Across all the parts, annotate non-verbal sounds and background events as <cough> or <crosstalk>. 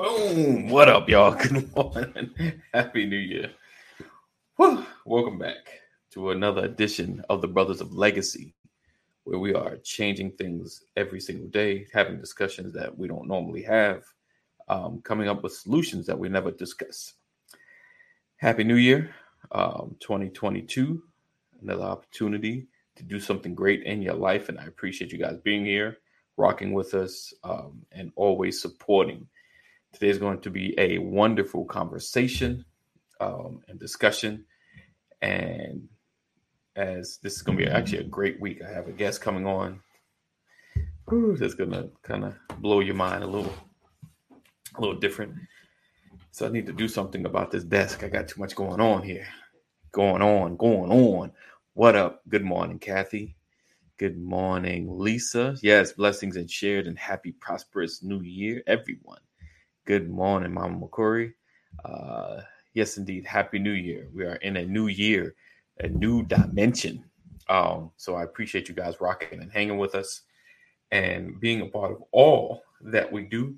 Boom. What up, y'all? <laughs> Good morning. Happy New Year. Whew. Welcome back to another edition of the Brothers of Legacy, where we are changing things every single day, having discussions that we don't normally have, um, coming up with solutions that we never discuss. Happy New Year, um, 2022. Another opportunity to do something great in your life. And I appreciate you guys being here, rocking with us, um, and always supporting. Today is going to be a wonderful conversation um, and discussion. And as this is going to be actually a great week, I have a guest coming on Ooh, that's going to kind of blow your mind a little, a little different. So I need to do something about this desk. I got too much going on here. Going on, going on. What up? Good morning, Kathy. Good morning, Lisa. Yes, blessings and shared and happy, prosperous new year, everyone. Good morning, Mama McCory. Uh, yes, indeed. Happy New Year. We are in a new year, a new dimension. Um, so I appreciate you guys rocking and hanging with us and being a part of all that we do.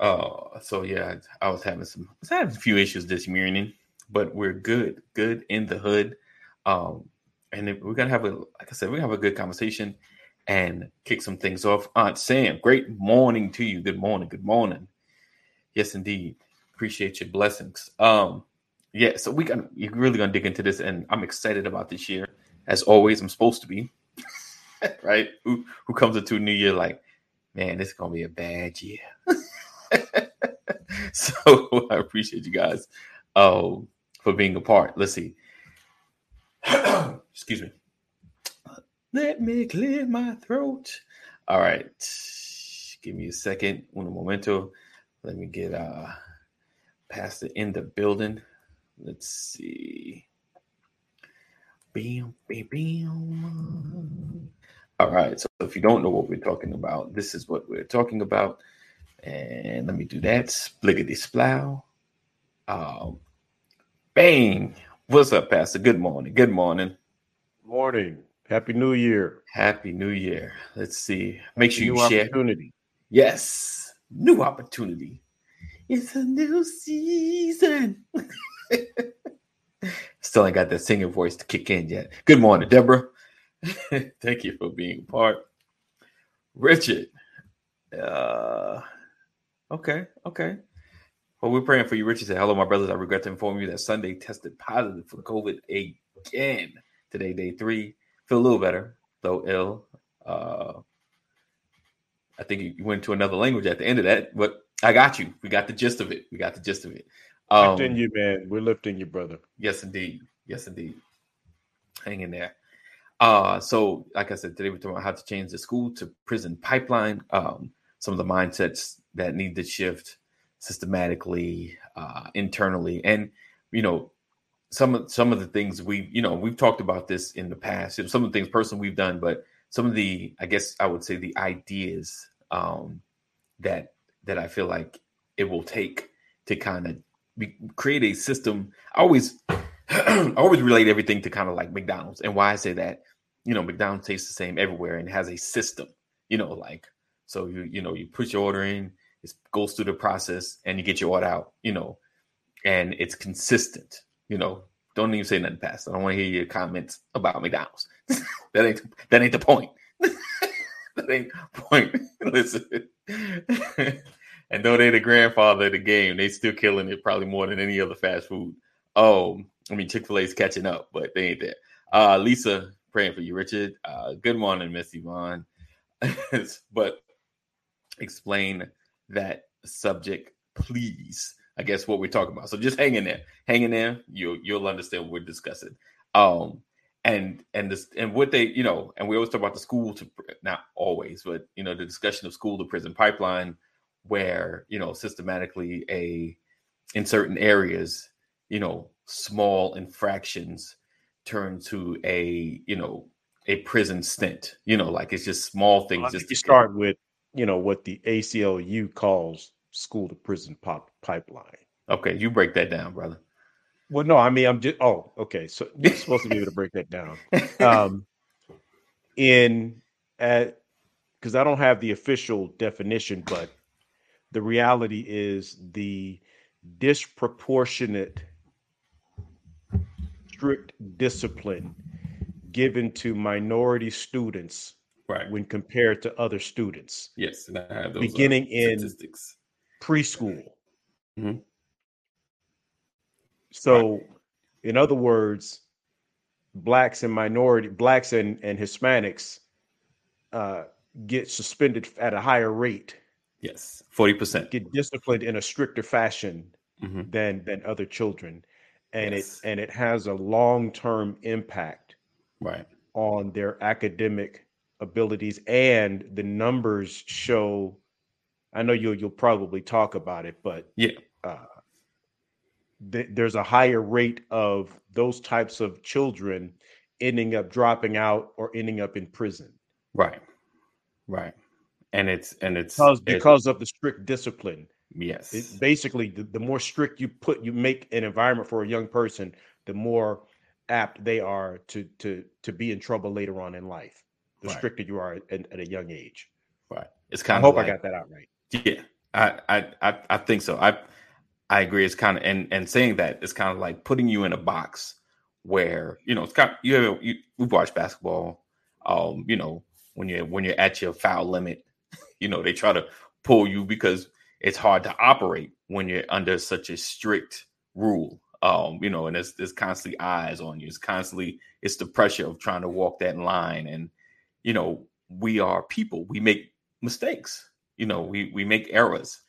Uh, so yeah, I was having some, I was having a few issues this morning, but we're good, good in the hood. Um, and we're gonna have a, like I said, we're gonna have a good conversation and kick some things off. Aunt Sam, great morning to you. Good morning. Good morning. Yes, indeed. Appreciate your blessings. Um, yeah, so we got you're really gonna dig into this, and I'm excited about this year. As always, I'm supposed to be. <laughs> right? Who who comes into a new year like, man, this is gonna be a bad year. <laughs> so <laughs> I appreciate you guys uh, for being a part. Let's see. <clears throat> Excuse me. Let me clear my throat. All right. Give me a second. Un momento. Let me get uh past the end of building. Let's see. Bam, bam, bam. All right. So if you don't know what we're talking about, this is what we're talking about. And let me do that. Spliggity splow. Um, bang. What's up, Pastor? Good morning. Good morning. Morning. Happy New Year. Happy New Year. Let's see. Make sure New you share. opportunity. Yes. New opportunity. It's a new season. <laughs> Still ain't got that singing voice to kick in yet. Good morning, Deborah. <laughs> Thank you for being part. Richard. Uh okay, okay. Well, we're praying for you. Richard said, Hello, my brothers. I regret to inform you that Sunday tested positive for COVID again. Today, day three. Feel a little better, though ill. Uh, I think you went to another language at the end of that, but I got you. We got the gist of it. We got the gist of it. Um, lifting you, man. We're lifting you, brother. Yes, indeed. Yes, indeed. Hang in there. Uh, so, like I said, today we're talking about how to change the school to prison pipeline. Um, some of the mindsets that need to shift systematically, uh, internally, and you know, some of some of the things we, you know, we've talked about this in the past. Some of the things personally we've done, but some of the, I guess, I would say the ideas um, that that I feel like it will take to kind of create a system. I always, <clears throat> I always relate everything to kind of like McDonald's, and why I say that, you know, McDonald's tastes the same everywhere and has a system. You know, like so you you know you put your order in, it goes through the process, and you get your order out. You know, and it's consistent. You know, don't even say nothing past. I don't want to hear your comments about McDonald's. That ain't that ain't the point. that ain't the point. Listen. and though they're the grandfather of the game, they still killing it probably more than any other fast food. Oh, I mean Chick-fil-A's catching up, but they ain't there. Uh Lisa, praying for you, Richard. Uh good morning, Miss Yvonne. <laughs> but explain that subject, please. I guess what we're talking about. So just hang in there, hang in there. You'll you'll understand what we're discussing. Um, and and this and what they you know, and we always talk about the school to not always, but you know, the discussion of school to prison pipeline, where you know systematically a in certain areas, you know, small infractions turn to a you know a prison stint. You know, like it's just small things. Well, just you start with you know what the ACLU calls school to prison pop pipeline. Okay, you break that down, brother. Well, no, I mean I'm just oh, okay. So you're supposed to be able to break that down. Um in at because I don't have the official definition, but the reality is the disproportionate strict discipline given to minority students right when compared to other students yes and I have those, uh, beginning in statistics preschool Mhm. So in other words blacks and minority blacks and, and hispanics uh, get suspended at a higher rate. Yes 40% get disciplined in a stricter fashion Mhm. than than other children. And Yes. it and it has a long-term impact right. on their academic abilities. And the numbers show i know you'll you'll probably talk about it but yeah. uh, th- there's a higher rate of those types of children ending up dropping out or ending up in prison. Right. Right. And it's and it's because it- because of the strict discipline. Yes. It, basically the, the more strict you put you make an environment for a young person the more apt they are to to to be in trouble later on in life the Right. stricter you are at, at a young age. Right. It's kind i kind hope of like, i got that out right. Yeah, I, I, I, I think so. I, I agree. It's kind of and and saying that it's kind of like putting you in a box where you know it's kind. Of, you have you we've watched basketball. Um, you know when you when you're at your foul limit, <laughs> you know they try to pull you because it's hard to operate when you're under such a strict rule. Um, you know, and it's there's constantly eyes on you. It's constantly it's the pressure of trying to walk that line, and you know we are people. We make mistakes you know we we make errors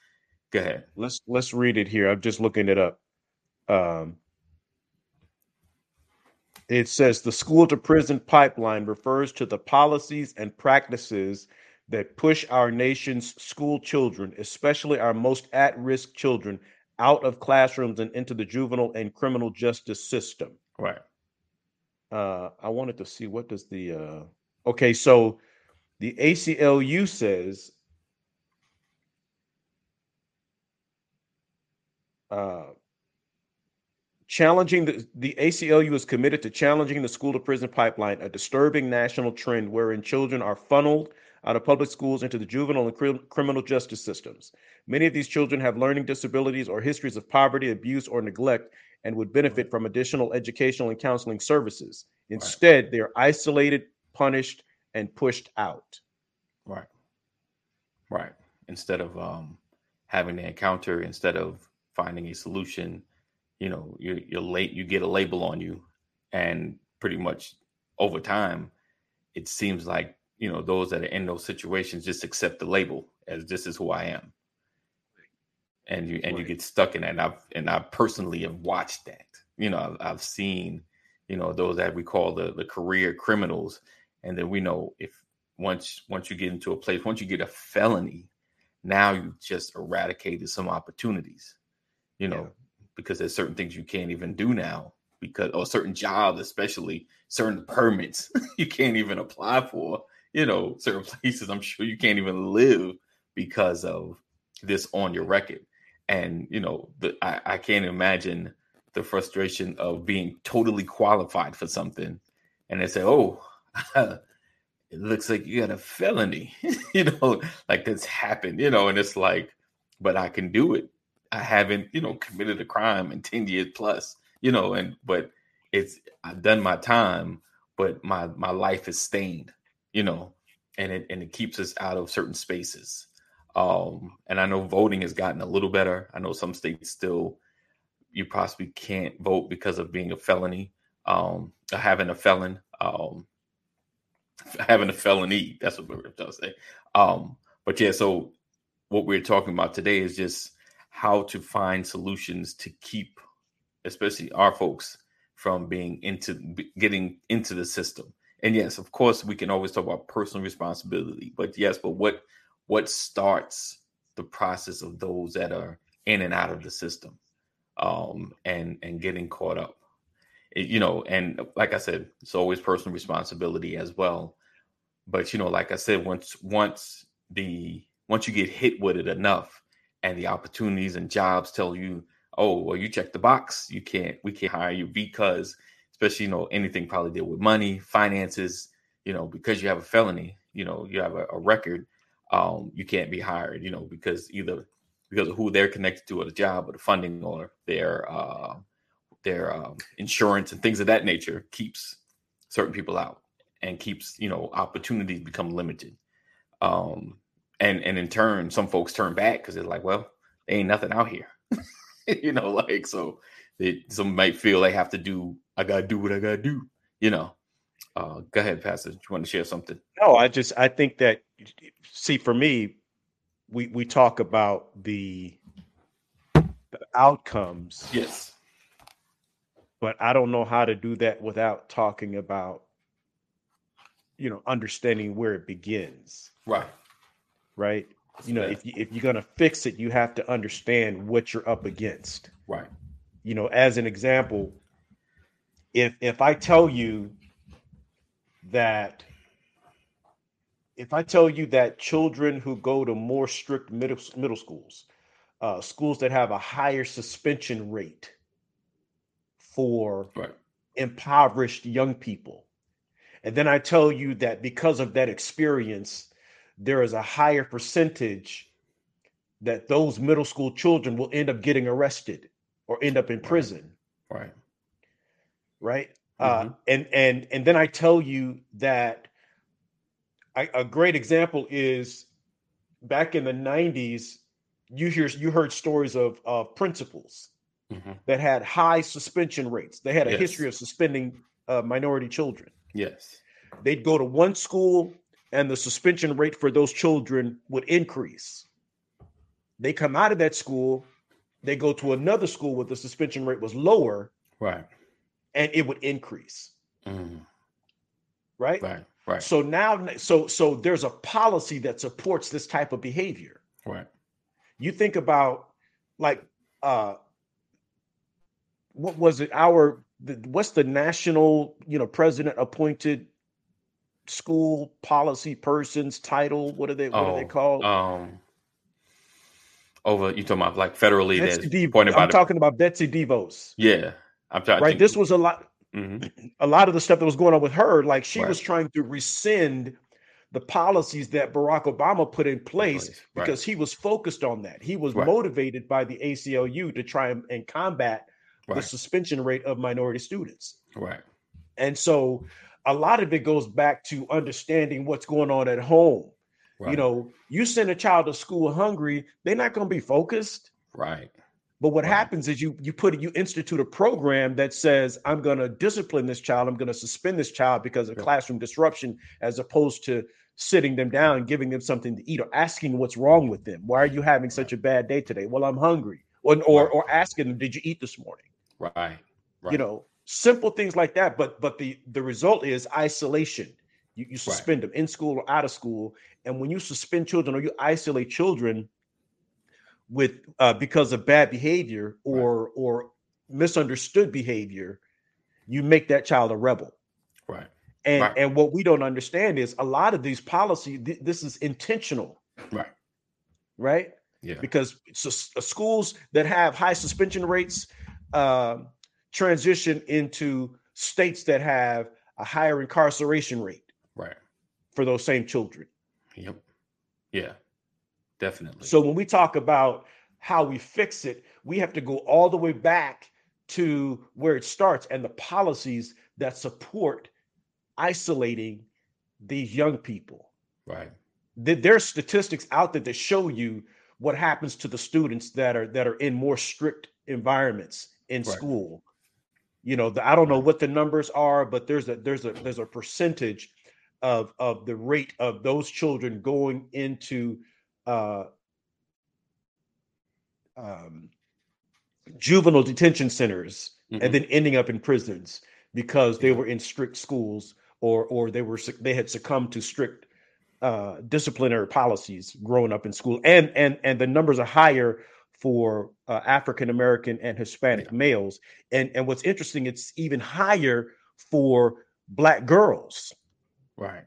go ahead. Let's let's read it here. I'm just looking it up. Um it says the school to prison pipeline refers to the policies and practices that push our nation's school children especially our most at-risk children out of classrooms and into the juvenile and criminal justice system. Right. Uh i wanted to see what does the uh okay so the aclu says uh challenging the the aclu is committed to challenging the school to prison pipeline a disturbing national trend wherein children are funneled out of public schools into the juvenile and cri- criminal justice systems. Many of these children have learning disabilities or histories of poverty abuse or neglect and would benefit from additional educational and counseling services. Instead they are isolated punished and pushed out. Right. Right. Instead of um having the encounter instead of finding a solution you know you're, you're late you get a label on you and pretty much over time it seems like you know those that are in those situations just accept the label as this is who i am. And you and you get stuck in that and i've and i personally have watched that. You know i've, I've seen you know those that we call the the career criminals and then we know if once once you get into a place once you get a felony now you've just eradicated some opportunities you know Yeah. because there's certain things you can't even do now because or certain jobs especially certain permits <laughs> you can't even apply for you know certain <laughs> places i'm sure you can't even live because of this on your record and you know the i, I can't imagine the frustration of being totally qualified for something and they say oh <laughs> it looks like you got a felony you know like that's happened you know and it's like but i can do it i haven't you know committed a crime in 10 years plus you know and but it's i've done my time but my my life is stained you know and it and it keeps us out of certain spaces. Um and i know voting has gotten a little better. I know some states still you possibly can't vote because of being a felony. Um having a felon um <laughs> having a felony that's what we're trying to say. Um but yeah so what we're talking about today is just how to find solutions to keep especially our folks from being into getting into the system. And yes of course we can always talk about personal responsibility but yes but what what starts the process of those that are in and out of the system um and and getting caught up? It- you know and like i said it's always personal responsibility as well. But you know like i said once once the once you get hit with it enough and the opportunities and jobs tell you oh well you check the box you can't we can't hire you because especially you know anything probably deal with money finances you know because you have a felony you know you have a, a record um you can't be hired you know because either because of who they're connected to, or the job, or the funding, or their uh, their um, insurance and things of that nature, keeps certain people out and keeps you know opportunities become limited. Um, and and in turn, some folks turn back because they're like, well, there ain't nothing out here, <laughs> you know, like so. They, some might feel they have to do. I gotta do what I gotta do, you know. Uh, go ahead, Pastor. You want to share something? No, I just I think that see for me, we we talk about the the outcomes. Yes. But I don't know how to do that without talking about you know understanding where it begins. Right. Right. You know, if you, if you're gonna fix it, you have to understand what you're up against. Right. You know, as an example, if if I tell you that if I tell you that children who go to more strict middle middle schools, uh, schools that have a higher suspension rate for right. impoverished young people, and then I tell you that because of that experience, there is a higher percentage that those middle school children will end up getting arrested or end up in prison. Right. Right. Mm-hmm. Uh, and and and then I tell you that I, a great example is back in the 90s you hear you heard stories of of principals mm-hmm. that had high suspension rates they had a yes. history of suspending uh, minority children yes they'd go to one school and the suspension rate for those children would increase they come out of that school they go to another school where the suspension rate was lower right and it would increase mm. right right Right. So now, so so there's a policy that supports this type of behavior. Right. You think about like uh what was it? Our the, what's the national you know president appointed school policy person's title? What are they? What oh, are they called? Um. Over you talking about like federally? Betsy DeVos. I'm talking about Betsy DeVos. Yeah, I'm talking. Right. This was a lot. Mm-hmm. <clears throat> A lot of the stuff that was going on with her, like she right. was trying to rescind the policies that Barack Obama put in place right. because he was focused on that. He was right. motivated by the ACLU to try and, and combat the suspension rate of minority students. Right. And so a lot of it goes back to understanding what's going on at home. You know, you send a child to school hungry, they're not going to be focused. Right. But what happens is you you put you institute a program that says I'm going to discipline this child, I'm going to suspend this child because of classroom disruption, as opposed to sitting them down and giving them something to eat or asking what's wrong with them. Why are you having such a bad day today? Well, I'm hungry. Or or, right. or asking them, did you eat this morning? Right. right. You know, simple things like that. But but the the result is isolation. You, you suspend right. them in school or out of school. And when you suspend children or you isolate children, with uh, because of bad behavior or right. or misunderstood behavior, you make that child a rebel. Right. And right. and what we don't understand is a lot of these policies. Th- this is intentional. Right. Right. Yeah. Because so, uh, schools that have high suspension rates uh, transition into states that have a higher incarceration rate. Right. For those same children. Yep. Yeah. Definitely. So when we talk about how we fix it, we have to go all the way back to where it starts and the policies that support isolating these young people. Right. There's statistics out there that show you what happens to the students that are that are in more strict environments in right. school. You know, the, I don't know what the numbers are, but there's a there's a there's a percentage of of the rate of those children going into uh, um, juvenile detention centers mm-hmm. and then ending up in prisons because they were in strict schools or or they were they had succumbed to strict uh, disciplinary policies growing up in school and and and the numbers are higher for uh, African American and Hispanic yeah. males and and what's interesting it's even higher for black girls right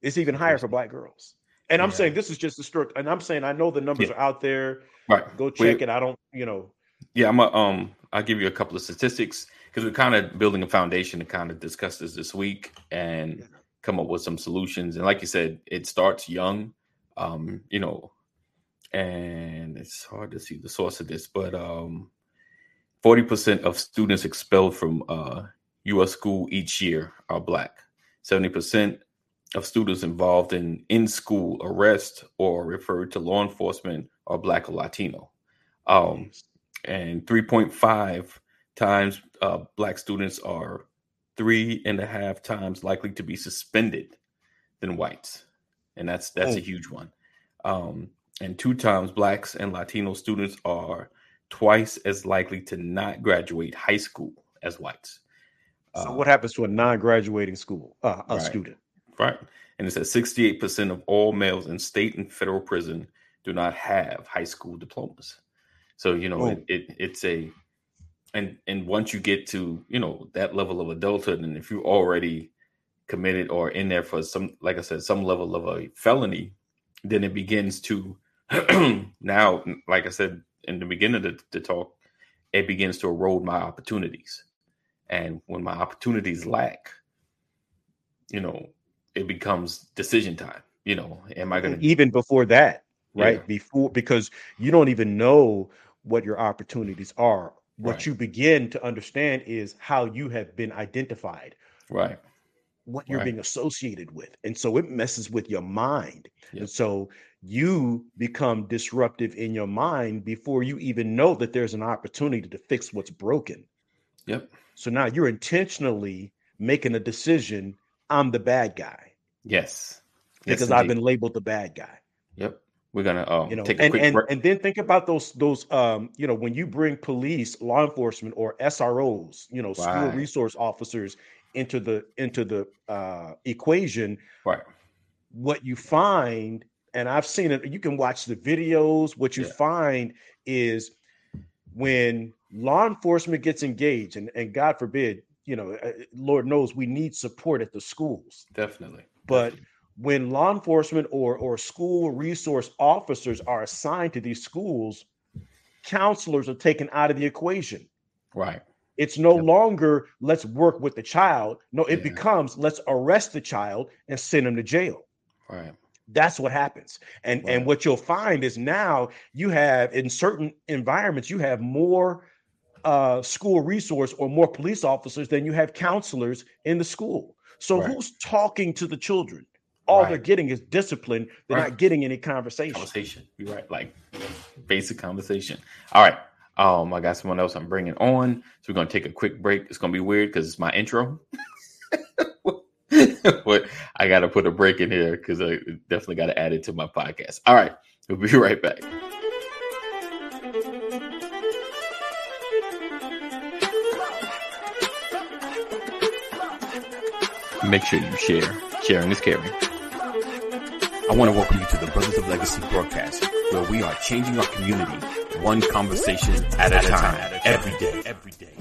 it's even higher for black girls and I'm saying this is just a story. And I'm saying I know the numbers yeah. are out there. Right. Go check we, it. I don't, you know. Yeah, I'm a, um I'll give you a couple of statistics because we're kind of building a foundation to kind of discuss this this week and yeah. come up with some solutions. And like you said, it starts young. Um, you know, and it's hard to see the source of this, but um, 40% of students expelled from uh, U.S. school each year are black. 70% of students involved in in-school arrest or referred to law enforcement are black or Latino. Um, and 3.5 times uh, black students are three and a half times likely to be suspended than whites, and that's that's oh. a huge one. Um, and two times blacks and Latino students are twice as likely to not graduate high school as whites. So, uh, what happens to a non-graduating school uh, a right, student? Right, and it says 68% of all males in state and federal prison do not have high school diplomas. So you know, oh. it, it, it's a and and once you get to you know that level of adulthood, and if you already committed or in there for some, like I said, some level of a felony, then it begins to <clears throat> now, like I said in the beginning of the, the talk, it begins to erode my opportunities. And when my opportunities lack, you know, it becomes decision time. You know, am I going to even before that, right? Yeah. Before because you don't even know what your opportunities are. What right. you begin to understand is how you have been identified. Right what you're right. being associated with. And so it messes with your mind. Yep. And so you become disruptive in your mind before you even know that there's an opportunity to fix what's broken. Yep. So now you're intentionally making a decision I'm the bad guy. Yes. Because I've been labeled the bad guy. Yep. We're gonna um, you know, take a and, quick and, break. and then think about those those um, you know, when you bring police, law enforcement, or SROs, you know, right. school resource officers into the into the uh, equation, right? What you find, and I've seen it. You can watch the videos. What you yeah. find is when law enforcement gets engaged, and and God forbid, you know, uh, Lord knows we need support at the schools. Definitely, but. When law enforcement or, or school resource officers are assigned to these schools, counselors are taken out of the equation. Right it's no yep. longer let's work with the child. No, it yeah. becomes let's arrest the child and send him to jail. Right. That's what happens. And right. and what you'll find is now you have in certain environments you have more uh, school resource or more police officers than you have counselors in the school. So right. who's talking to the children? All right. they're getting is discipline. They're not getting any conversation. Conversation. You're right. Like basic conversation. All right. Um, I got someone else I'm bringing on, so we're gonna take a quick break. It's gonna be weird because it's my intro, <laughs> but I got to put a break in here because I definitely got to add it to my podcast. All right, we'll be right back. Make sure you share. Sharing is caring. I want to welcome you to the Brothers of Legacy broadcast, where we are changing our community one conversation at, at a time, time, every day, every day.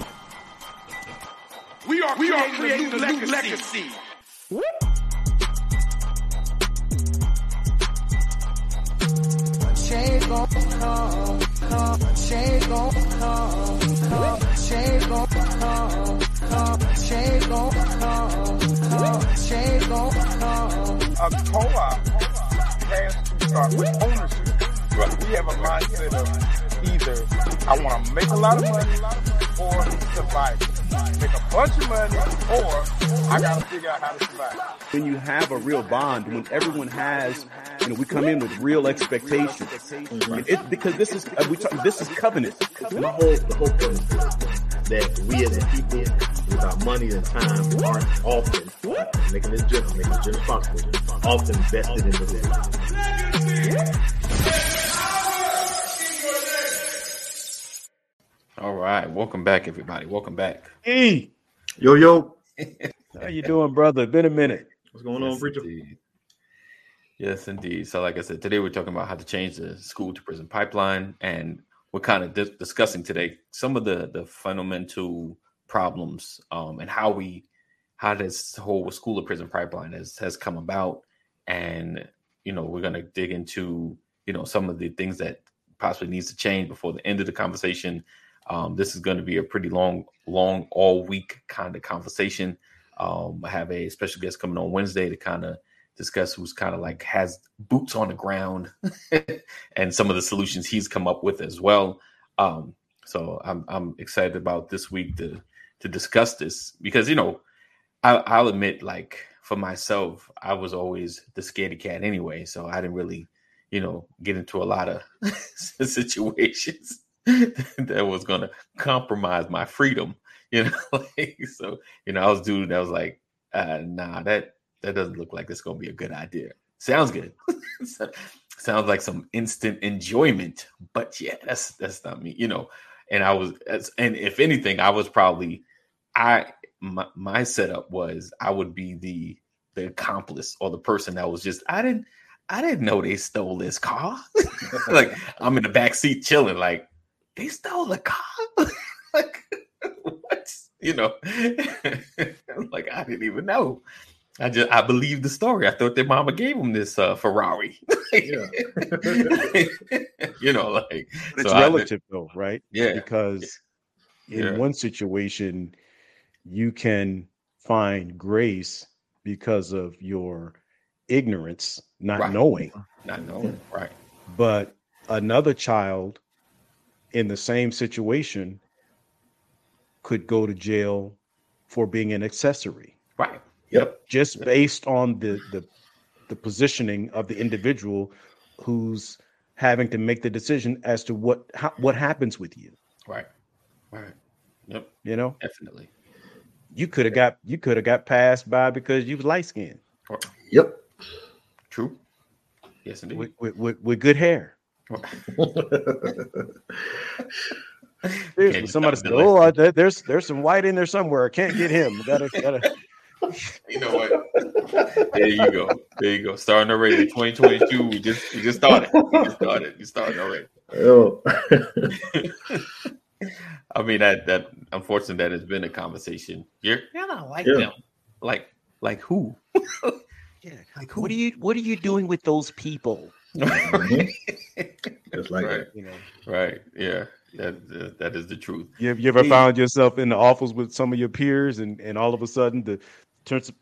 We are we are creating a new, legacy. legacy. Change gon' come, come, change gon' come, come, change gon' come, come, change gon' come, come, change gon' come. A co-op to start with ownership. Right. We have a mindset of either I want to make a lot of money or survive. Make a bunch of money or I got to figure out how to survive. When you have a real bond, when everyone has, you know, we come in with real expectations. Mm-hmm. It, because this is, uh, we talk, this is covenant. The whole, the whole is that we as a people, with our money and time, aren't often, making this general, making this general possible, often vested in the All right, welcome back, everybody. Welcome back. Hey, yo, yo. How you doing, brother? Been a minute. What's going yes, on, Preacher? Indeed. Yes, indeed. So, like I said, today we're talking about how to change the school to prison pipeline, and we're kind of di- discussing today some of the the fundamental problems um, and how we how this whole school of prison pipeline has has come about, and you know we're gonna dig into you know some of the things that possibly needs to change before the end of the conversation um, this is going to be a pretty long, long all week kind of conversation. Um, I have a special guest coming on Wednesday to kind of discuss who's kind of like has boots on the ground <laughs> and some of the solutions he's come up with as well. Um, so I'm I'm excited about this week to to discuss this because you know I, I'll admit like for myself I was always the scaredy cat anyway, so I didn't really you know get into a lot of <laughs> situations <laughs> that was gonna compromise my freedom. You know, <laughs> like, so you know I was dude that was like, uh, nah, that that doesn't look like it's gonna be a good idea. Sounds good. Sounds like some instant enjoyment, but yeah, that's that's not me. You know, and I was, and if anything, I was probably, I my, my setup was I would be the the accomplice or the person that was just I didn't I didn't know they stole this car. <laughs> like <laughs> I'm in the back seat chilling, like they stole the car. <laughs> like what? You know, like I didn't even know. I just I believed the story. I thought their mama gave them this uh, Ferrari. you know, like but it's so relative though, right? Yeah, because in yeah. one situation you can find grace because of your ignorance, not right. knowing, not knowing, right? But another child in the same situation could go to jail for being an accessory. Right. Yep. Just yep. based on the, the the positioning of the individual who's having to make the decision as to what how, what happens with you. Right. Right. Yep. You know? Definitely. You could have got you could have got passed by because you was light skinned. Oh. Yep. True. Yes, indeed. With, with, with, with good hair. Oh. <laughs> Seriously, somebody said, "Oh, I, there's there's some white in there somewhere. I can't get him. Gotta gotta." <laughs> You know what? There you go. There you go. Starting already. 2022. We just we just started. We just started. We started already. Oh. <laughs> I mean that that unfortunately that has been a conversation. You're you're not like yeah. them. Like like who? <laughs> yeah. Like who? What are you what are you doing with those people? Mm-hmm. Just like <laughs> right. You know. Right. Yeah. That, that is the truth. You, you ever found yourself in the office with some of your peers, and, and all of a sudden the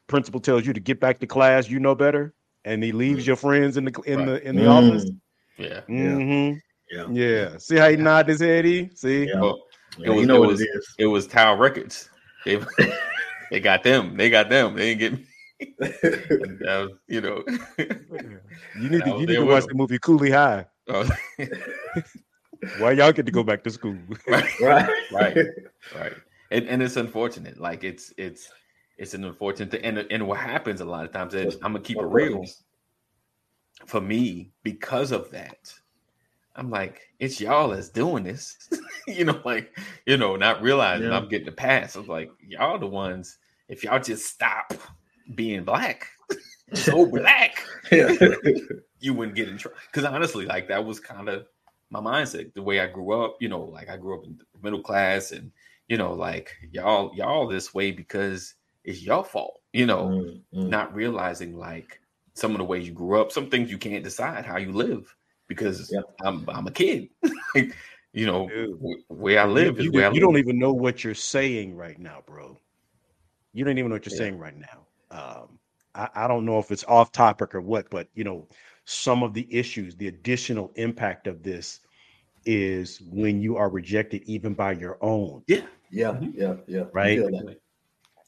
principal tells you to get back to class, you know better, and he leaves your friends in the in right. the in the mm. office. Yeah. Mm-hmm. Yeah. Yeah. Yeah. See how he nodded his head? He see. Yeah. Well, it was, you know it was, it, is. it was Tower Records. They, <laughs> <laughs> they got them. They got them. They didn't get me. <laughs> was, you know, you need to you need to watch the movie Cooley High. Oh. Why y'all get to go back to school? right, right, right, right. And, and it's unfortunate. Like it's it's it's an unfortunate thing. And and what happens a lot of times is I'm gonna keep it real. For me, because of that, I'm like, it's y'all that's doing this. <laughs> you know, like, you know, not realizing yeah. I'm getting the pass. I'm like, y'all the ones, if y'all just stop being black, <laughs> so black, <laughs> you wouldn't get in trouble. Because honestly, like that was kind of my mindset, the way I grew up, you know, like I grew up in middle class and you know, like y'all, y'all this way because it's your fault, you know, mm-hmm. not realizing like some of the ways you grew up, some things you can't decide how you live because yep. I'm I'm a kid. <laughs> you know, Dude. where I live you, is where you, I you don't even know what you're saying right now, bro. You don't even know what you're yeah. saying right now. Um, I, I don't know if it's off topic or what, but you know, some of the issues, the additional impact of this is when you are rejected even by your own. Yeah. Yeah. Mm-hmm. Yeah. Yeah. Right. Definitely.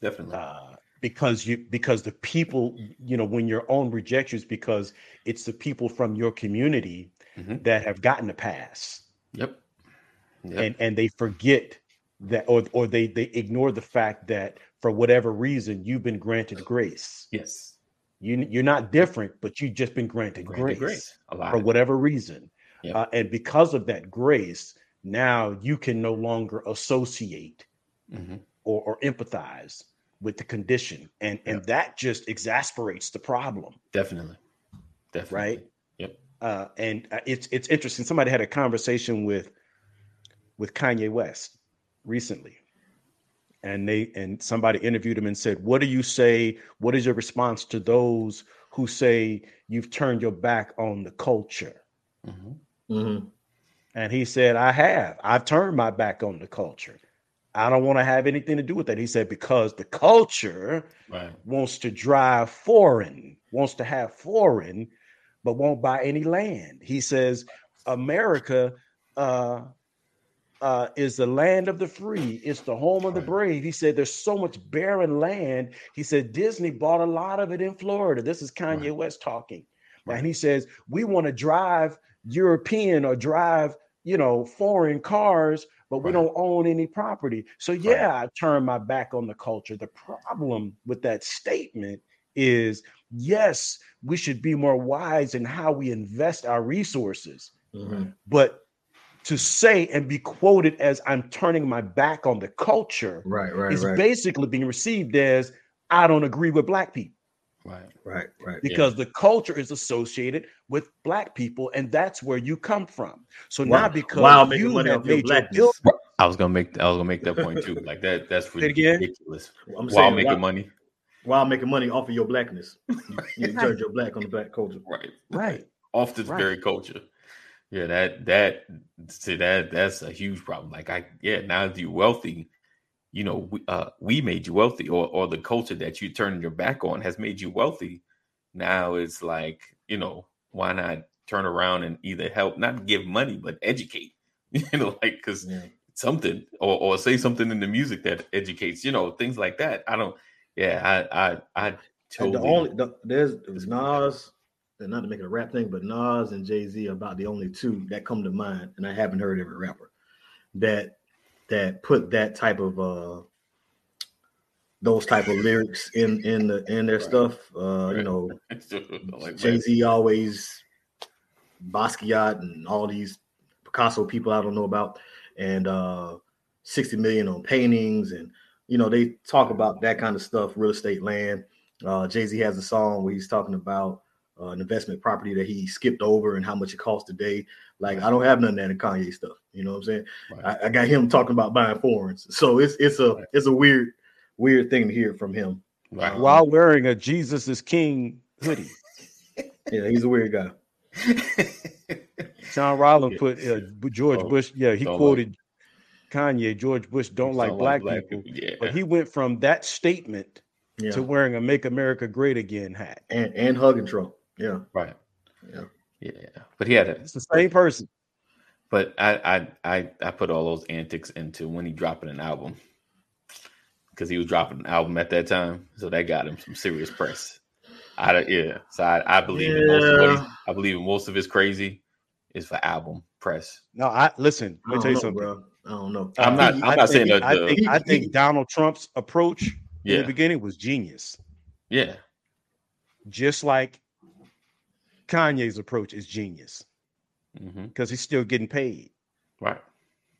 Definitely. Uh, because you because the people you know when your own rejects you is because it's the people from your community mm-hmm. that have gotten a pass yep. yep and and they forget that or or they they ignore the fact that for whatever reason you've been granted grace yes you you're not different but you've just been granted, granted grace, grace. for whatever reason yep. uh, and because of that grace now you can no longer associate mm-hmm. or, or empathize with the condition and and that just exasperates the problem. Definitely. Definitely. Right? Yep. Uh, and uh, it's it's interesting. Somebody had a conversation with with kanye west recently and they and somebody interviewed him and said what do you say? What is your response to those who say you've turned your back on the culture? Mm-hmm. Mm-hmm. and he said i have. I've turned my back on the culture I don't want to have anything to do with that. He said, because the culture right. wants to drive foreign wants to have foreign, but won't buy any land. He says America uh, uh, is the land of the free. It's the home of the brave. He said there's so much barren land. He said Disney bought a lot of it in Florida. This is Kanye Right. West talking. Right. And he says we want to drive European or drive, you know, foreign cars, but we Right. don't own any property. So yeah, I turn my back on the culture. The problem with that statement is yes, we should be more wise in how we invest our resources. Mhm. But to say and be quoted as I'm turning my back on the culture Right, right, is right, basically being received as I don't agree with black people Right. right, right. because the culture is associated with black people, and that's where you come from. So While- now because while making you money have off your made your bill, I was gonna make I was gonna make that point too. Like that that's Say it again. ridiculous. I'm While saying making while, money. while making money off of your blackness, you, you turned your black on the black culture. Right. right? Off this Right. very culture. Yeah, that that see that that's a huge problem. Like I yeah, now that you're wealthy, you know, we uh we made you wealthy, or or the culture that you turned your back on has made you wealthy. Now it's like, you know, why not turn around and either help, not give money, but educate. <laughs> You know, like because Yeah. something or, or say something in the music that educates, you know, things like that. I don't yeah, I I I And totally the only the, there's there's Nas, and not to make it a rap thing, but Nas and Jay Z are about the only two that come to mind, and I haven't heard every rapper that that put that type of uh those type of lyrics in in the in their Right. stuff. Uh, you know, <laughs> like Jay Z always Basquiat and all these Picasso people I don't know about, and uh 60 million on paintings, and you know, they talk about that kind of stuff, real estate land. Uh Jay Z has a song where he's talking about uh, an investment property that he skipped over and how much it costs today. Like I don't have none of that in Kanye stuff. You know what I'm saying? Right. I, I got him talking about buying foreigns. So it's it's a Right. it's a weird, weird thing to hear from him. Right. While wearing a Jesus is King hoodie. <laughs> Yeah, he's a weird guy. <laughs> John Rollins Yeah. put uh, George Oh, Bush. Yeah, he don't like- quoted Kanye. George Bush don't like Sound black, people, Yeah. but he went from that statement Yeah. to wearing a "Make America Great Again" hat. and and hugging Trump. Yeah. right. Yeah. Yeah. But he had a It's the same person. but I I I I put all those antics into when he dropping an album. Because he was dropping an album at that time. So that got him some serious press. I don't- yeah. So I, I believe in most of what I believe in most of his crazy is for album press. No, I listen. I Let me don't tell you know, something. bro. I don't know. I'm not- I'm I not think- saying that I the- think, I think he- Donald Trump's approach in the beginning was genius, Yeah. just like Kanye's approach is genius mm-hmm. because he's still getting paid, Right.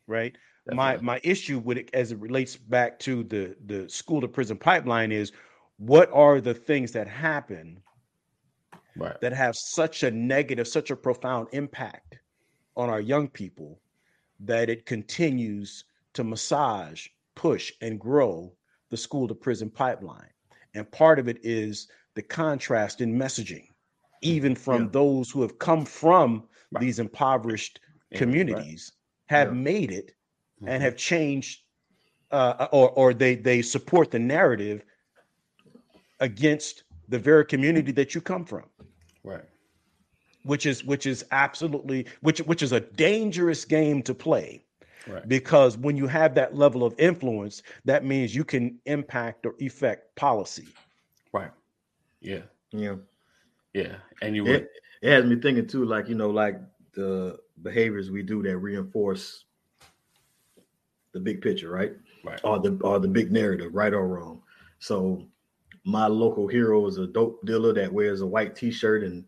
right? My my issue with it as it relates back to the the school to prison pipeline is what are the things that happen right. that have such a negative, such a profound impact on our young people that it continues to massage, push, and grow the school to prison pipeline. And part of it is the contrast in messaging, even from Yeah. those who have come from Right. these impoverished Yeah, right. communities, have Yeah. made it Mhm. and have changed uh, or or they they support the narrative against the very community that you come from right. which is which is absolutely which which is a dangerous game to play Right. because when you have that level of influence that means you can impact or affect policy Right. Yeah. Yeah. Yeah. And you it, it has me thinking too, like you know, like the behaviors we do that reinforce the big picture, right? right. Or the or the big narrative, right or wrong. So my local hero is a dope dealer that wears a white t-shirt and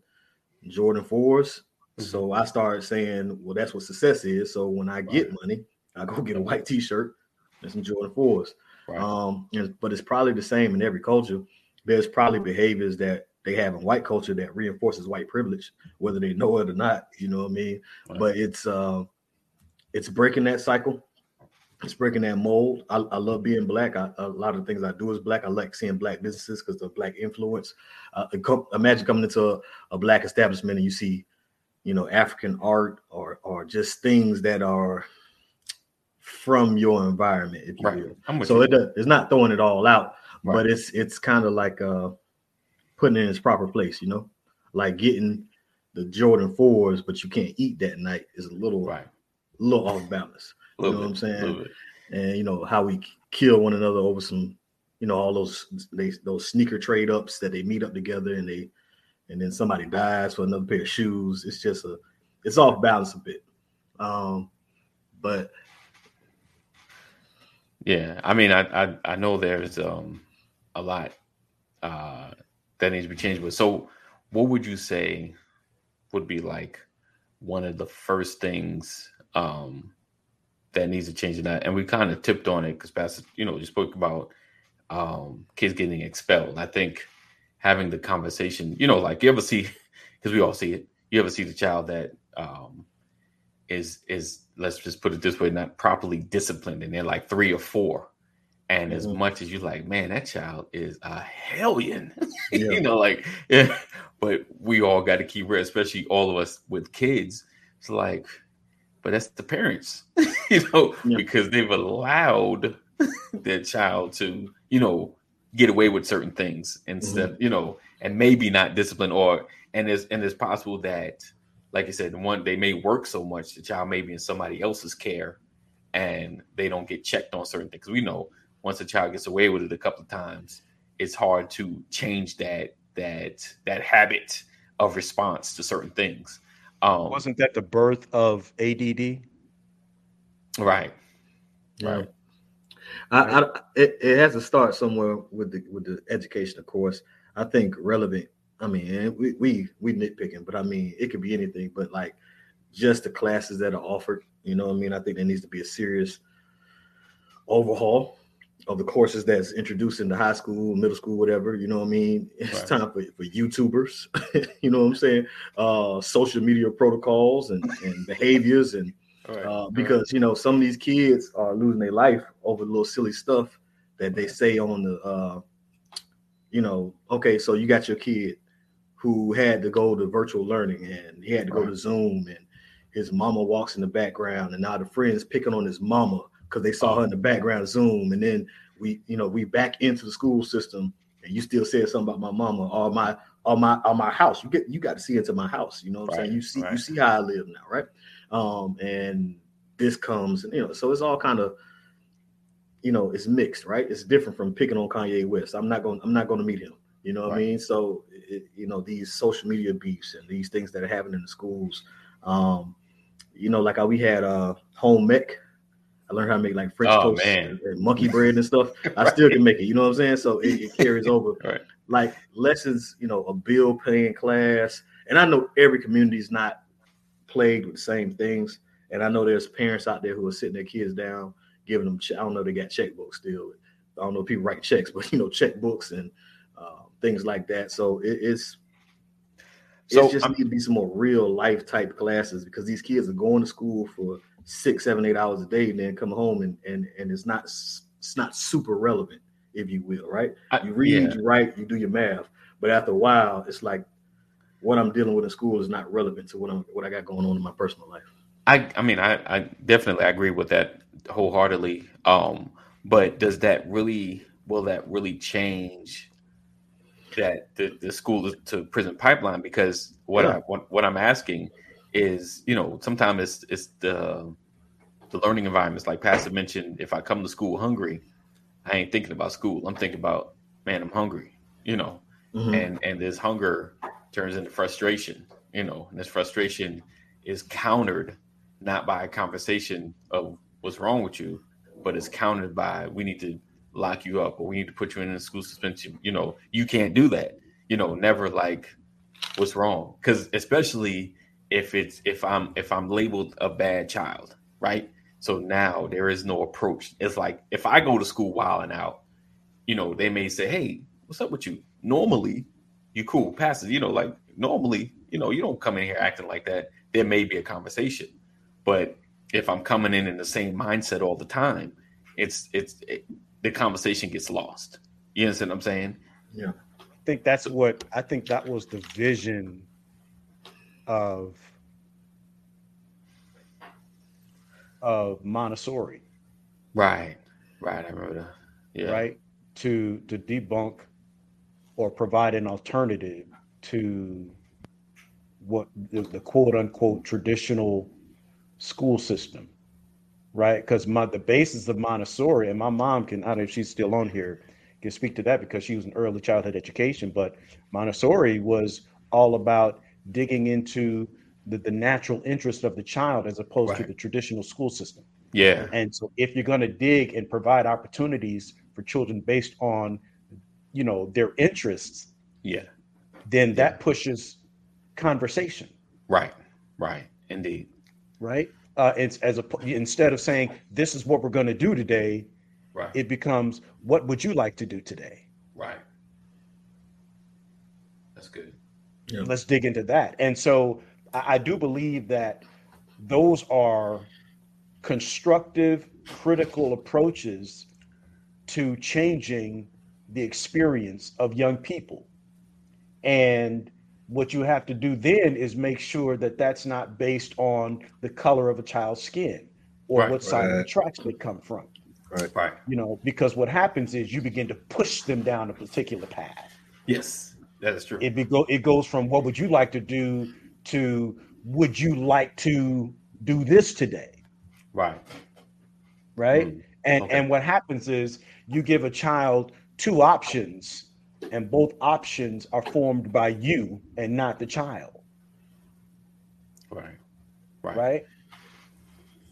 Jordan 4s. So I started saying, well, that's what success is. So when I get money, I go <laughs> get a white t-shirt and some Jordan 4s. Right. Um, and, but it's probably the same in every culture. There's probably behaviors that they have in white culture that reinforces white privilege, whether they know it or not. You know what I mean? Right. But it's uh, it's breaking that cycle. It's breaking that mold. I, I love being black. I, a lot of the things I do is black. I like seeing black businesses because the black influence. Uh, imagine coming into a, a black establishment and you see, you know, African art or or just things that are from your environment, if you Right. will. So you. it it's not throwing it all out, Right. but it's it's kind of like uh putting in its proper place. You know, like getting the Jordan fours, but you can't eat that night is a little Right. a little off balance. You know what I'm saying? and you know how we kill one another over some, you know, all those they those sneaker trade ups that they meet up together and they and then somebody dies for another pair of shoes. It's just a it's off balance a bit. Um, but Yeah, I mean, I I, I know there's um a lot uh that needs to be changed. But so, what would you say would be like one of the first things um that needs to change in that? And we kind of tipped on it because Pastor, you know, you spoke about um kids getting expelled. I think having the conversation, you know, like you ever see because we all see it. You ever see the child that um is is let's just put it this way, not properly disciplined, and they're like three or four. And as Mhm. much as you like, man, that child is a hellion, <laughs> Yeah. you know, like, yeah. But we all got to keep real, especially all of us with kids. It's like, but that's the parents, <laughs> you know, Yeah. because they've allowed their child to, you know, get away with certain things instead, you know, and maybe not discipline or and it's and it's possible that, like I said, one they may work so much the child may be in somebody else's care and they don't get checked on certain things. We know once a child gets away with it a couple of times, it's hard to change that that that habit of response to certain things. Um, Wasn't that the birth of ADD? right, Yeah. Right. I, I it, it has to start somewhere with the with the education, of course. I think relevant. I mean, and we we we nitpicking, but I mean, it could be anything. But like, just the classes that are offered. You know, what I mean, I think there needs to be a serious overhaul of the courses that's introduced into high school, middle school, whatever. You know what I mean? <laughs> It's Right. time for, for YouTubers. <laughs> you know what I'm saying? Uh, social media protocols and, and behaviors and right. uh, because you know some of these kids are losing their life over little silly stuff that they say on the uh, you know okay so you got your kid who had to go to virtual learning and he had to go to zoom and his mama walks in the background and now the friends picking on his mama because they saw her in the background zoom and then we you know we back into the school system and you still said something about my mama or my or my or my house. You get you got to see into my house you know what i'm saying? You see you see how i live now right? Um and this comes and you know so it's all kind of you know it's mixed right? It's different from picking on kanye west. I'm not going i'm not going to meet him you know what i mean? So it, you know these social media beefs and these things that are happening in the schools um you know like how we had uh home ec i learned how to make like french Oh, toast and, and monkey bread and stuff <laughs> i still can make it you know what i'm saying so it, it carries over <laughs> Right. like lessons, you know, a bill paying class. And I know every community is not plagued with the same things. And I know there's parents out there who are sitting their kids down, giving them, che- I don't know, they got checkbooks still. I don't know if people write checks, <laughs> but you know, checkbooks and uh, things like that. So it, it's, So, it just I'm- need to be some more real life type classes because these kids are going to school for six, seven, eight hours a day, and then come home and and and it's not it's not super relevant, if you will, right? You read, yeah. you write, you do your math, but after a while, it's like what I'm dealing with in school is not relevant to what I'm what I got going on in my personal life. I I mean I, I definitely agree with that wholeheartedly. Um, but does that really will that really change that the, the school to prison pipeline? Because what Yeah. I what, what I'm asking is, you know, sometimes it's it's the the learning environments. Like Pastor mentioned, if I come to school hungry, I ain't thinking about school. I'm thinking about, man, I'm hungry, you know Mhm. and and this hunger turns into frustration you know and this frustration is countered not by a conversation of what's wrong with you but it's countered by we need to lock you up or we need to put you in a school suspension you know you can't do that you know never like what's wrong because especially if it's if i'm if i'm labeled a bad child right? So now there is no approach. It's like if i go to school wilding out you know they may say hey what's up with you? Normally you cool. Passes you know like normally you know you don't come in here acting like that. There may be a conversation. But if i'm coming in in the same mindset all the time it's it's it, the conversation gets lost. You understand what i'm saying? Yeah. I think that's what I think that was the vision of of Montessori, right right i remember that yeah right? To to debunk or provide an alternative to what the, the quote unquote traditional school system, right? Because my the basis of Montessori, and my mom can, I don't know if she's still on here, can speak to that because she was in early childhood education, but Montessori was all about digging into the, the natural interest of the child as opposed to the traditional school system. Yeah. And so if you're going to dig and provide opportunities for children based on, you know, their interests, Yeah. then that pushes conversation, Right. Right. Indeed. right? Uh, it's as a instead of saying this is what we're going to do today, Right. it becomes what would you like to do today? right. That's good. Yeah. Let's dig into that. And so I, I do believe that those are constructive, critical approaches to changing the experience of young people. And what you have to do then is make sure that that's not based on the color of a child's skin or Right, what side of the tracks they come from. Right, right. You know, because what happens is you begin to push them down a particular path. Yes. That is true. It be go it goes from what would you like to do to would you like to do this today, right. right? Mm, and okay. and what happens is you give a child two options and both options are formed by you and not the child, Right. Right. right?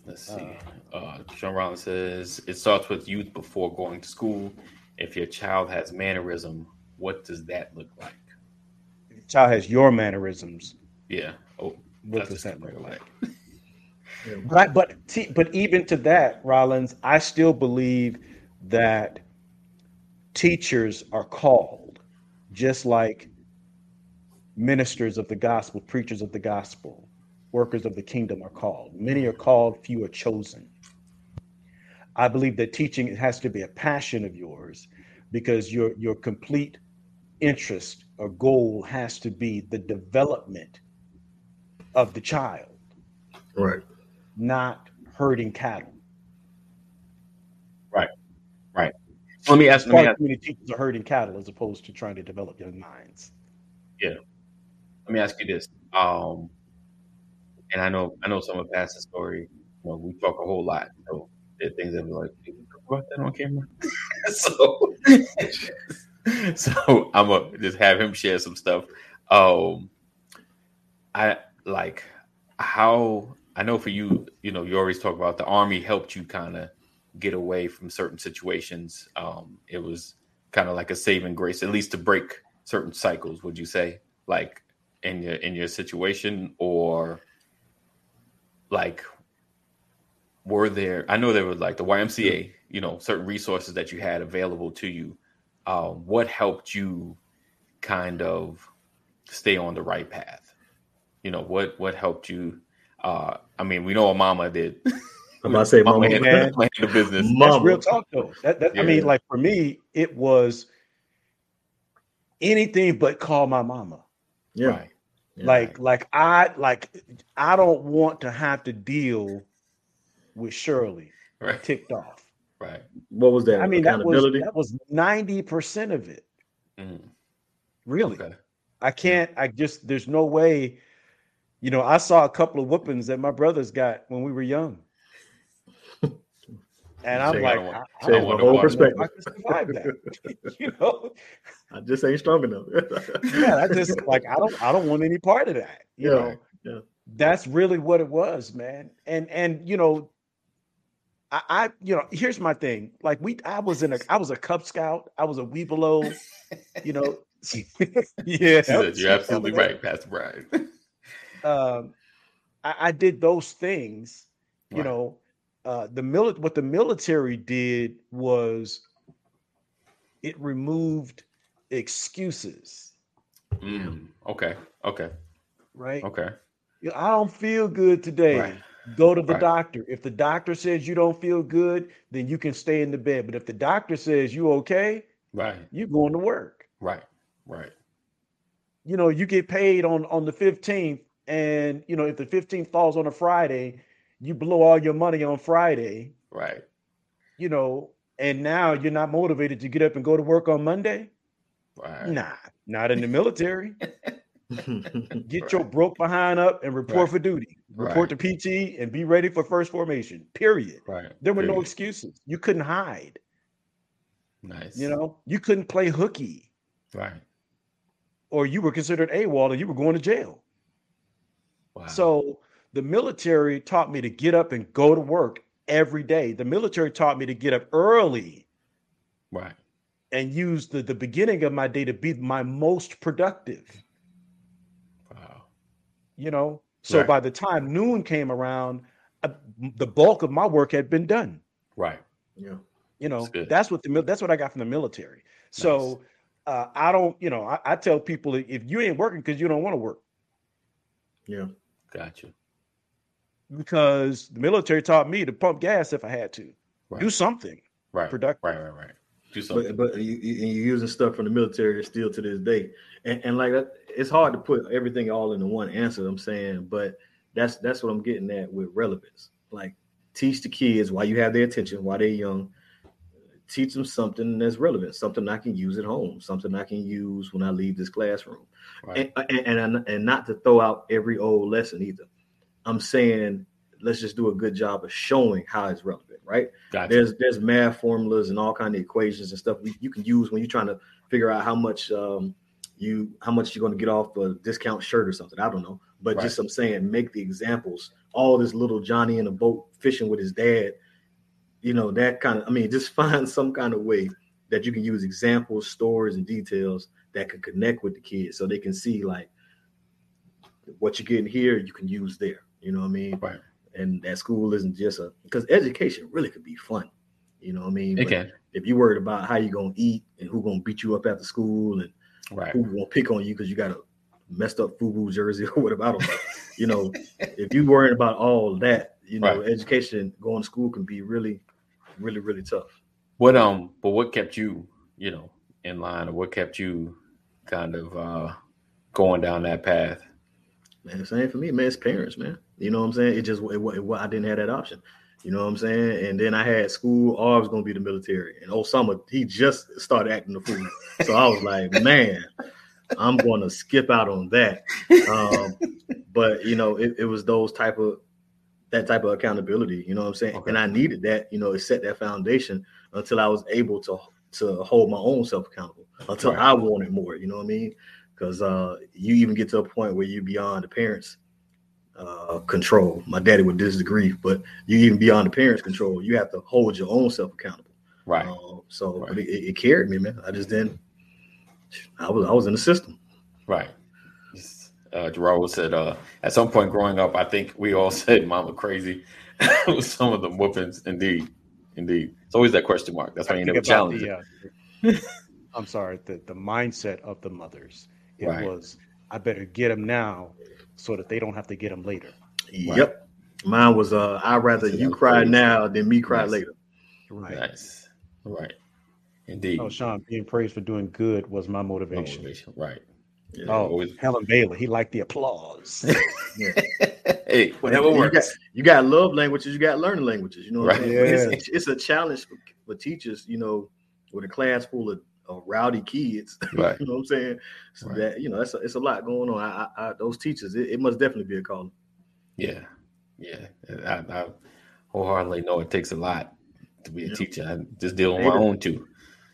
Let's see. Uh, Sean Rollins says it starts with youth before going to school. If your child has mannerism, what does that look like? If the child has your mannerisms. Yeah. Oh, What does that look like? <laughs> But see, but even to that, Rollins, I still believe that teachers are called, just like ministers of the gospel, preachers of the gospel, workers of the kingdom are called. Many are called, few are chosen. I believe that teaching has to be a passion of yours because your your complete interest or goal has to be the development of the child Right. not herding cattle. Let me ask. Let me ask, many teachers are herding cattle as opposed to trying to develop young minds. Yeah. Let me ask you this. Um, and I know I know someone passed the story. You know, we talk a whole lot. So there are things that like, "Did we talk about that on camera? <laughs> so, <laughs> so I'm gonna just have him share some stuff. Um, I like how I know for you. You know, you always talk about the army helped you kind of get away from certain situations. Um, it was kind of like a saving grace, at least to break certain cycles. Would you say, like in your in your situation, or like were there? I know there was like the YMCA, you know, certain resources that you had available to you. Um, what helped you kind of stay on the right path? You know, what what helped you? Uh, I mean, we know a mama did. <laughs> I'm about to say, Mama mama, had, man. mama had the business. That's real talk, though. That, that I mean, like for me, it was anything but call my mama. yeah. Right. yeah. Like, like I like I don't want to have to deal with Shirley Right. ticked off. Right. what was that? I mean, that was accountability. that was ninety percent of it. Mhm. Really, Okay. I can't. I just there's no way. You know, I saw a couple of whoopings that my brothers got when we were young. <laughs> And I'm like, I don't I, want- I don't whole perspective. I survive that. you know, I just ain't strong enough. <laughs> yeah, I just like I don't I don't want any part of that. You Yeah, know, yeah. that's really what it was, man. And and you know, I, I you know here's my thing. Like we, I was in a I was a Cub Scout. I was a Webelo. You know, <laughs> <laughs> yeah, said, You're absolutely <laughs> right, Pastor Brian. um, I, I did those things. You Right. know, uh, the mili- what the military did was it removed excuses. Mm, okay. Okay. Right? Okay. I don't feel good today. Right. Go to the Right. doctor. If the doctor says you don't feel good, then you can stay in the bed. But if the doctor says you okay, Right. you're going to work. Right. Right. You know, you get paid on on the 15th and you know, if the 15th falls on a Friday, you blow all your money on Friday, Right. you know, and now you're not motivated to get up and go to work on Monday. Right. Nah, not in the military. <laughs> Get your broke behind up and report Right. for duty. Report to PT and be ready for first formation. Period. Right. There were no excuses. You couldn't hide. Nice. You know, you couldn't play hooky, Right. or you were considered AWOL and you were going to jail. Wow. So the military taught me to get up and go to work every day. The military taught me to get up early right. and use the, the beginning of my day to be my most productive. Wow. You know, so Right. by the time noon came around, uh, the bulk of my work had been done. Right. yeah. You know, That's that's what the that's what I got from the military. So uh, I don't, you know, I, I tell people if you ain't working because you don't want to work, Yeah. Gotcha. because the military taught me to pump gas if I had to Right. do something right. productive. Right. Right. Right. Do something. But but you, you, you're using stuff from the military still to this day, and, and like that, it's hard to put everything all into one answer. I'm saying, but that's that's what I'm getting at with relevance. Like teach the kids why you have their attention, while they're young. Teach them something that's relevant, something I can use at home, something I can use when I leave this classroom, right. and, and and and not to throw out every old lesson either. I'm saying let's just do a good job of showing how it's relevant, right? Got you. there's there's math formulas and all kind of equations and stuff we, you can use when you're trying to figure out how much um, you how much you're going to get off a discount shirt or something. I don't know, but just I'm saying, make the examples. All this little Johnny in a boat fishing with his dad, you know that kind of. I mean, <laughs> just find some kind of way that you can use examples, stories, and details that can connect with the kids, so they can see like what you're getting here, you can use there. You know what I mean? Right. and that school isn't just a because education really could be fun. You know what I mean? But. If you're worried about how you're gonna eat and who gonna beat you up after school and Right. who gonna pick on you because you got a messed up FUBU jersey <laughs> or whatever, I don't know. you know, if you're worried about all that, you know, Right. education going to school can be really, really, really tough. What um, but what kept you, you know, in line, or what kept you kind of uh going down that path? Man, same for me, man. It's parents, man. You know what I'm saying? It just it, it, I didn't have that option. You know what I'm saying? And then I had school. Or I was gonna be the military. And Osama, he just started acting the fool. So I was like, <laughs> man, I'm gonna skip out on that. Um, but you know, it, it was those type of that type of accountability. You know what I'm saying? Okay. And I needed that. You know, it set that foundation until I was able to to hold my own self accountable. Until Right. I wanted more. You know what I mean? Because uh, you even get to a point where you're beyond the parents' uh, control. My daddy would disagree, but you even beyond the parents' control. You have to hold your own self accountable. Right. Uh, so Right. it, it carried me, man. I just didn't. I was I was in the system. Right. Uh, Gerard said, uh, at some point growing up, I think we all <laughs> said mama crazy <laughs> with some of the whoopings. Indeed. Indeed. It's always that question mark. That's why you I never think about challenge it. the, uh, <laughs> I'm sorry, the, the mindset of the mothers. It Right. was, I better get them now so that they don't have to get them later. Yep. Mine was uh I'd rather you cry crazy. now than me cry Nice. later. Right. Nice. Right. Indeed. Oh, Sean, being praised for doing good was my motivation. Motivation. Right. Yeah. Oh, Always- Helen Bailey, he liked the applause. <laughs> hey, whatever you works. got, you got love languages, you got learning languages. You know, what I'm Right. Yeah. It's, it's a challenge for, for teachers. You know, with a class full of, of rowdy kids. <laughs> Right. you know what I'm saying? So Right. that you know, that's a, it's a lot going on. I, I, I those teachers, it, it must definitely be a calling. Yeah. Yeah. I, I wholeheartedly know it takes a lot to be a Yeah. teacher. I just deal with my the- own too.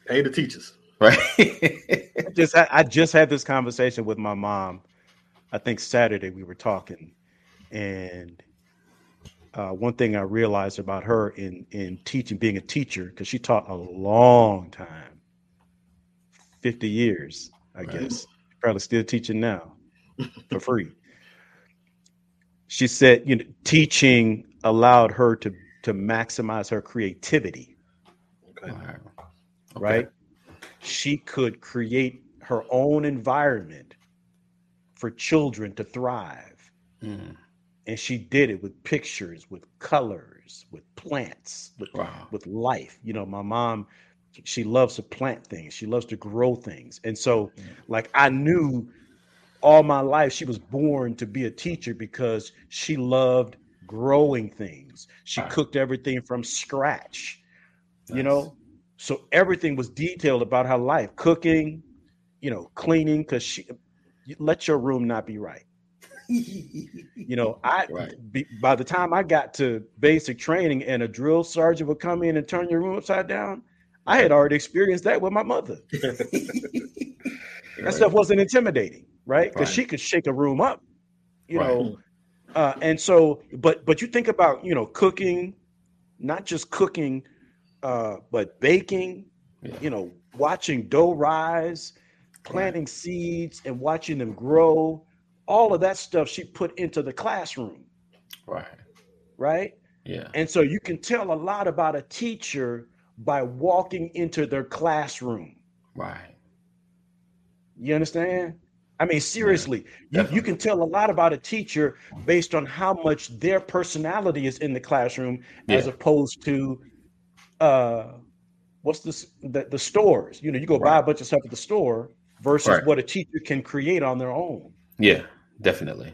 Pay the teachers. Right. I just had, I just had this conversation with my mom. I think Saturday we were talking, and uh, one thing I realized about her in in teaching, being a teacher, because she taught a long time, fifty years, I Right. guess. Probably still teaching now for free. She said, you know, teaching allowed her to to maximize her creativity Okay. Wow. Okay. right? She could create her own environment for children to thrive. Mm. And she did it with pictures, with colors, with plants, with, Wow. with life. You know, my mom, she loves to plant things, she loves to grow things. And so, like, I knew all my life she was born to be a teacher because she loved growing things. She cooked everything from scratch you know so everything was detailed about her life cooking you know, cleaning because she let your room not be right. You know, I <laughs> Right. be, by the time I got to basic training and a drill sergeant would come in and turn your room upside down, I had already experienced that with my mother. <laughs> That stuff wasn't intimidating, right? Because Right. she could shake a room up, you Right. know. Uh, and so, but but you think about you know cooking, not just cooking, uh, but baking. Yeah. You know, watching dough rise, planting seeds, and watching them grow. All of that stuff she put into the classroom, Right. right? Yeah. And so you can tell a lot about a teacher by walking into their classroom. Right. You understand? I mean, seriously, you, you can tell a lot about a teacher based on how much their personality is in the classroom as opposed to uh what's this the, the stores. You know, you go buy a bunch of stuff at the store versus Right. what a teacher can create on their own. Yeah. Definitely.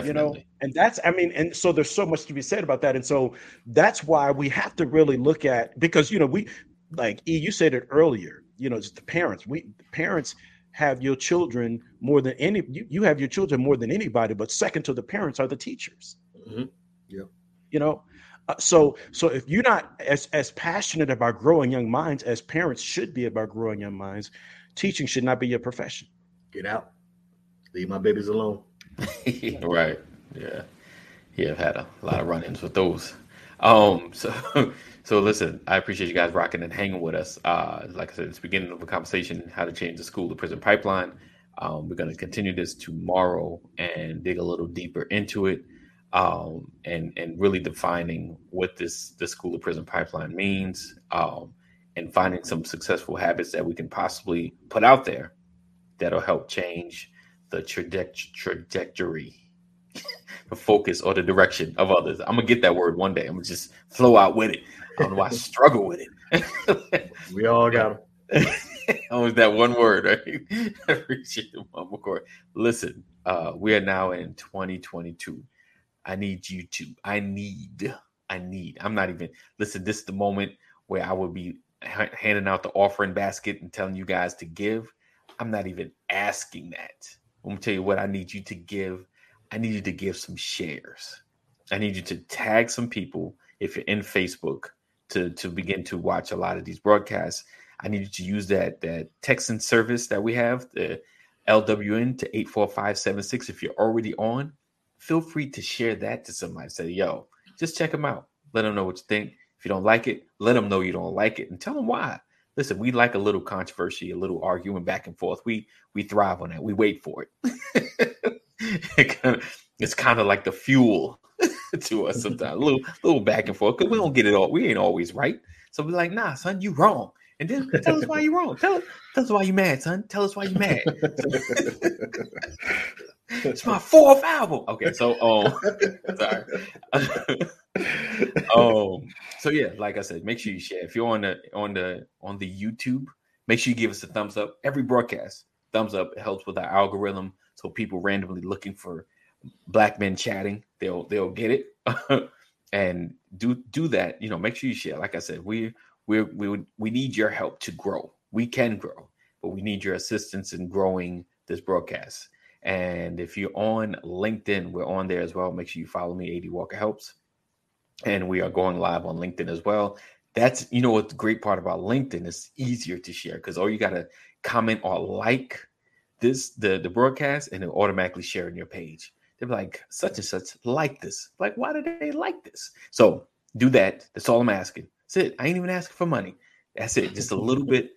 You know, and that's I mean, and so there's so much to be said about that. And so that's why we have to really look at because you know, we like E, you said it earlier, you know, it's the parents. We the parents have your children more than any you, you have your children more than anybody, but second to the parents are the teachers. Mhm. Yep. You know, uh, so so if you're not as as passionate about growing young minds as parents should be about growing young minds, teaching should not be your profession. Get out. Leave my babies alone. <laughs> right. Yeah. Yeah, I've had a lot of run-ins with those. Um, so <laughs> so listen, I appreciate you guys rocking and hanging with us. Uh, like I said, it's the beginning of a conversation, how to change the school to prison pipeline. Um, we're gonna continue this tomorrow and dig a little deeper into it. Um, and and really defining what this the school to prison pipeline means, um, and finding some successful habits that we can possibly put out there that'll help change the traje- trajectory, <laughs> the focus or the direction of others. I'm gonna get that word one day. I'm gonna just flow out with it. I don't know why I struggle with it. <laughs> We all got them. Always <laughs> that one word, right? I appreciate it, Mama Court. Listen, uh, we are now in 2022. I need you to. I need. I need. I'm not even. Listen, this is the moment where I will be handing out the offering basket and telling you guys to give. I'm not even asking that. I'm gonna tell you what I need you to give. I need you to give some shares. I need you to tag some people if you're in Facebook to to begin to watch a lot of these broadcasts. I need you to use that that texting service that we have, the LWN to 84576. If you're already on, feel free to share that to somebody. Say, yo, just check them out. Let them know what you think. If you don't like it, let them know you don't like it and tell them why. Listen, we like a little controversy, a little arguing back and forth. We we thrive on that. We wait for it. <laughs> It's kind of like the fuel <laughs> to us sometimes. A little little back and forth because we don't get it all. We ain't always right. So we're like, nah, son, you wrong. And then tell us why you're wrong. Tell us, tell us why you're mad, son. Tell us why you're mad. <laughs> it's my fourth album. Okay, so um, <laughs> sorry. <laughs> um, so yeah, like I said, make sure you share. If you're on the on the on the YouTube, make sure you give us a thumbs up. Every broadcast, thumbs up. It helps with our algorithm. So people randomly looking for black men chatting, they'll they'll get it. and do do that. You know, make sure you share. Like I said, we we we we need your help to grow. We can grow, but we need your assistance in growing this broadcast. And if you're on LinkedIn, we're on there as well. Make sure you follow me, AD Walker Helps. And we are going live on LinkedIn as well. That's you know what the great part about LinkedIn is easier to share because all you gotta comment or like this the the broadcast and it automatically share in your page. They're like such and such like this. Like, why did they like this? So do that. That's all I'm asking. That's it. I ain't even asking for money. That's it. Just a <laughs> little bit.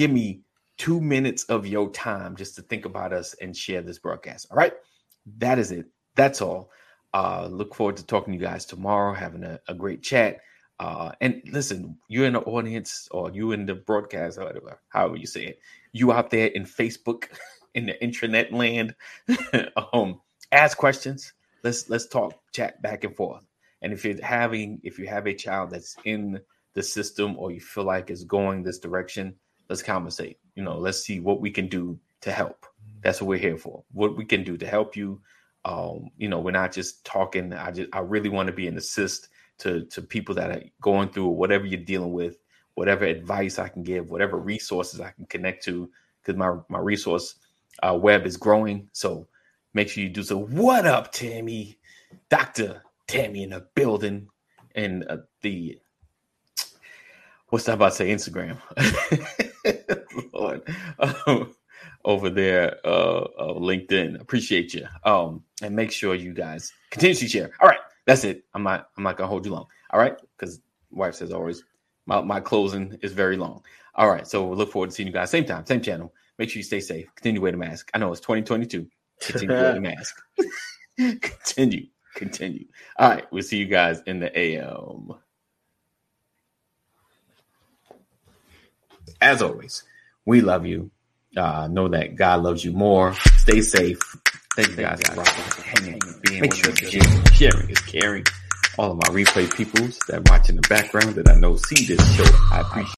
Me two minutes of your time just to think about us and share this broadcast. All right. That is it. That's all. Uh, look forward to talking to you guys tomorrow, having a, a great chat. Uh, and listen, you're in the audience or you in the broadcast, or whatever, however you say it. You out there in Facebook, <laughs> in the intranet land. <laughs> um, ask questions. Let's let's talk, chat back and forth. And if you're having, if you have a child that's in the system or you feel like it's going this direction, let's conversate. You know, let's see what we can do to help. That's what we're here for. What we can do to help you. Um, you know, we're not just talking. I just I really want to be an assist to to people that are going through whatever you're dealing with, whatever advice I can give, whatever resources I can connect to, because my my resource uh, web is growing. So make sure you do so. What up, Tammy? Doctor Tammy in the building, and uh, the what's that about to say? Instagram, <laughs> Lord, um, over there, uh, uh, LinkedIn. Appreciate you. Um, and make sure you guys continue to share. All right, that's it. I'm not. I'm not gonna hold you long. All right, because wife says always, my my closing is very long. All right, so we'll look forward to seeing you guys same time, same channel. Make sure you stay safe. Continue to wear the mask. I know it's 2022. Continue to wear the <laughs> mask. <laughs> continue, continue. All right, we'll see you guys in the AM. As always, we love you. Uh, know that God loves you more. Stay safe. Thank you guys for hanging, being Make sure sharing is caring. All of my replay peoples that watch in the background that I know see this show, I appreciate.